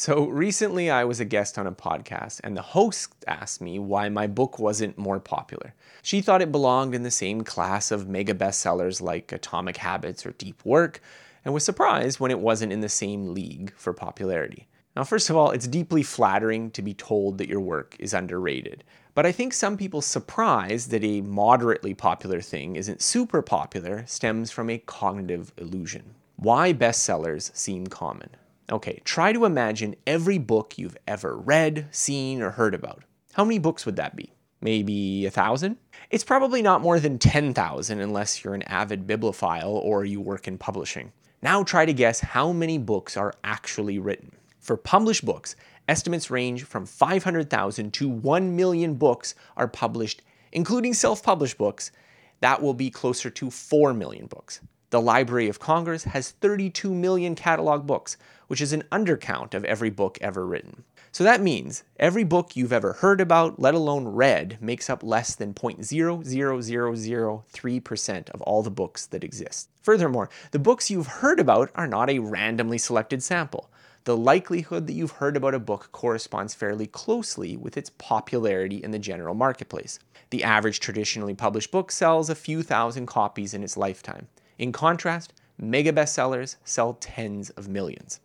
So recently, I was a guest on a podcast, and the host asked me why my book wasn't more popular. She thought it belonged in the same class of mega bestsellers like Atomic Habits or Deep Work, and was surprised when it wasn't in the same league for popularity. Now, first of all, it's deeply flattering to be told that your work is underrated. But I think some people's surprise that a moderately popular thing isn't super popular stems from a cognitive illusion. Why bestsellers seem common. Okay, try to imagine every book you've ever read, seen, or heard about. How many books would that be? Maybe a thousand? It's probably not more than 10,000 unless you're an avid bibliophile or you work in publishing. Now try to guess how many books are actually written. For published books, estimates range from 500,000 to 1 million books are published, including self published books. That will be closer to 4 million books. The Library of Congress has 32 million catalog books, which is an undercount of every book ever written. So that means every book you've ever heard about, let alone read, makes up less than 0.00003% of all the books that exist. Furthermore, the books you've heard about are not a randomly selected sample. The likelihood that you've heard about a book corresponds fairly closely with its popularity in the general marketplace. The average traditionally published book sells a few thousand copies in its lifetime. In contrast, mega bestsellers sell tens of millions.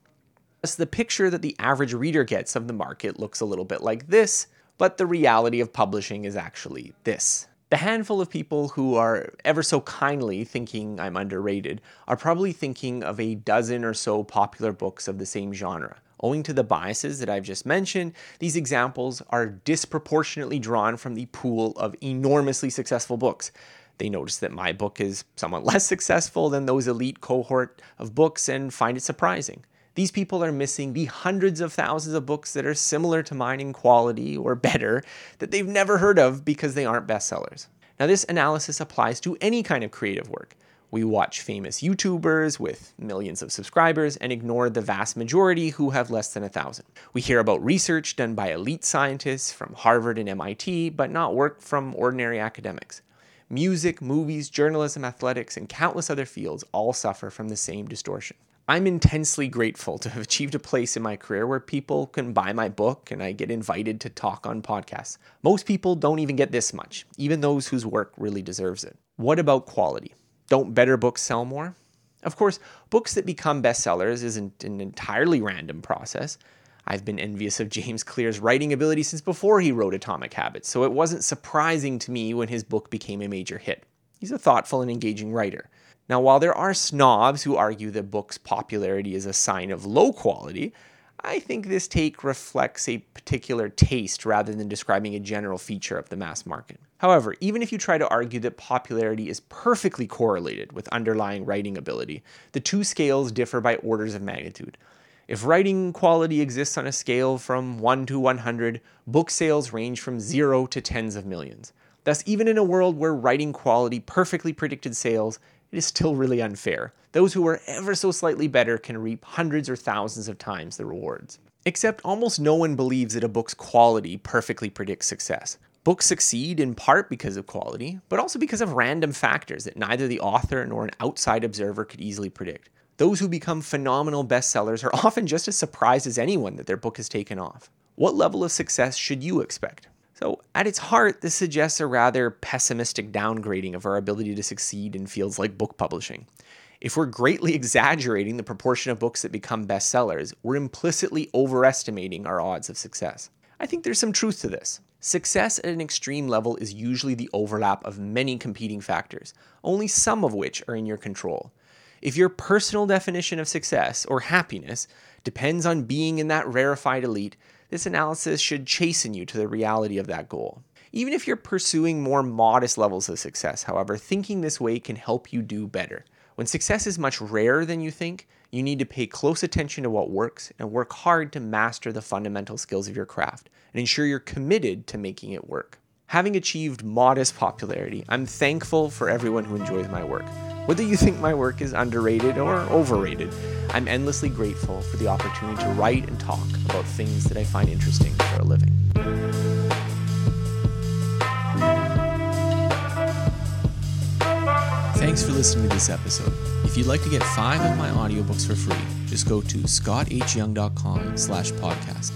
Thus, the picture that the average reader gets of the market looks a little bit like this, but the reality of publishing is actually this. The handful of people who are ever so kindly thinking I'm underrated are probably thinking of a dozen or so popular books of the same genre. Owing to the biases that I've just mentioned, these examples are disproportionately drawn from the pool of enormously successful books. They notice that my book is somewhat less successful than those elite cohort of books and find it surprising. These people are missing the hundreds of thousands of books that are similar to mine in quality or better that they've never heard of because they aren't bestsellers. Now, this analysis applies to any kind of creative work. We watch famous YouTubers with millions of subscribers and ignore the vast majority who have less than a thousand. We hear about research done by elite scientists from Harvard and MIT, but not work from ordinary academics. Music, movies, journalism, athletics, and countless other fields all suffer from the same distortion. I'm intensely grateful to have achieved a place in my career where people can buy my book and I get invited to talk on podcasts. Most people don't even get this much, even those whose work really deserves it. What about quality? Don't better books sell more? Of course, books that become bestsellers isn't an entirely random process. I've been envious of James Clear's writing ability since before he wrote Atomic Habits, so it wasn't surprising to me when his book became a major hit. He's a thoughtful and engaging writer. Now, while there are snobs who argue that books' popularity is a sign of low quality, I think this take reflects a particular taste rather than describing a general feature of the mass market. However, even if you try to argue that popularity is perfectly correlated with underlying writing ability, the two scales differ by orders of magnitude. If writing quality exists on a scale from 1 to 100, book sales range from 0 to tens of millions. Thus, even in a world where writing quality perfectly predicted sales, it is still really unfair. Those who are ever so slightly better can reap hundreds or thousands of times the rewards. Except almost no one believes that a book's quality perfectly predicts success. Books succeed in part because of quality, but also because of random factors that neither the author nor an outside observer could easily predict. Those who become phenomenal bestsellers are often just as surprised as anyone that their book has taken off. What level of success should you expect? So, at its heart, this suggests a rather pessimistic downgrading of our ability to succeed in fields like book publishing. If we're greatly exaggerating the proportion of books that become bestsellers, we're implicitly overestimating our odds of success. I think there's some truth to this. Success at an extreme level is usually the overlap of many competing factors, only some of which are in your control. If your personal definition of success or happiness depends on being in that rarefied elite, this analysis should chasten you to the reality of that goal. Even if you're pursuing more modest levels of success, however, thinking this way can help you do better. When success is much rarer than you think, you need to pay close attention to what works and work hard to master the fundamental skills of your craft and ensure you're committed to making it work. Having achieved modest popularity, I'm thankful for everyone who enjoys my work. Whether you think my work is underrated or overrated, I'm endlessly grateful for the opportunity to write and talk about things that I find interesting for a living. Thanks for listening to this episode. If you'd like to get five of my audiobooks for free, just go to scotthyoung.com slash podcast.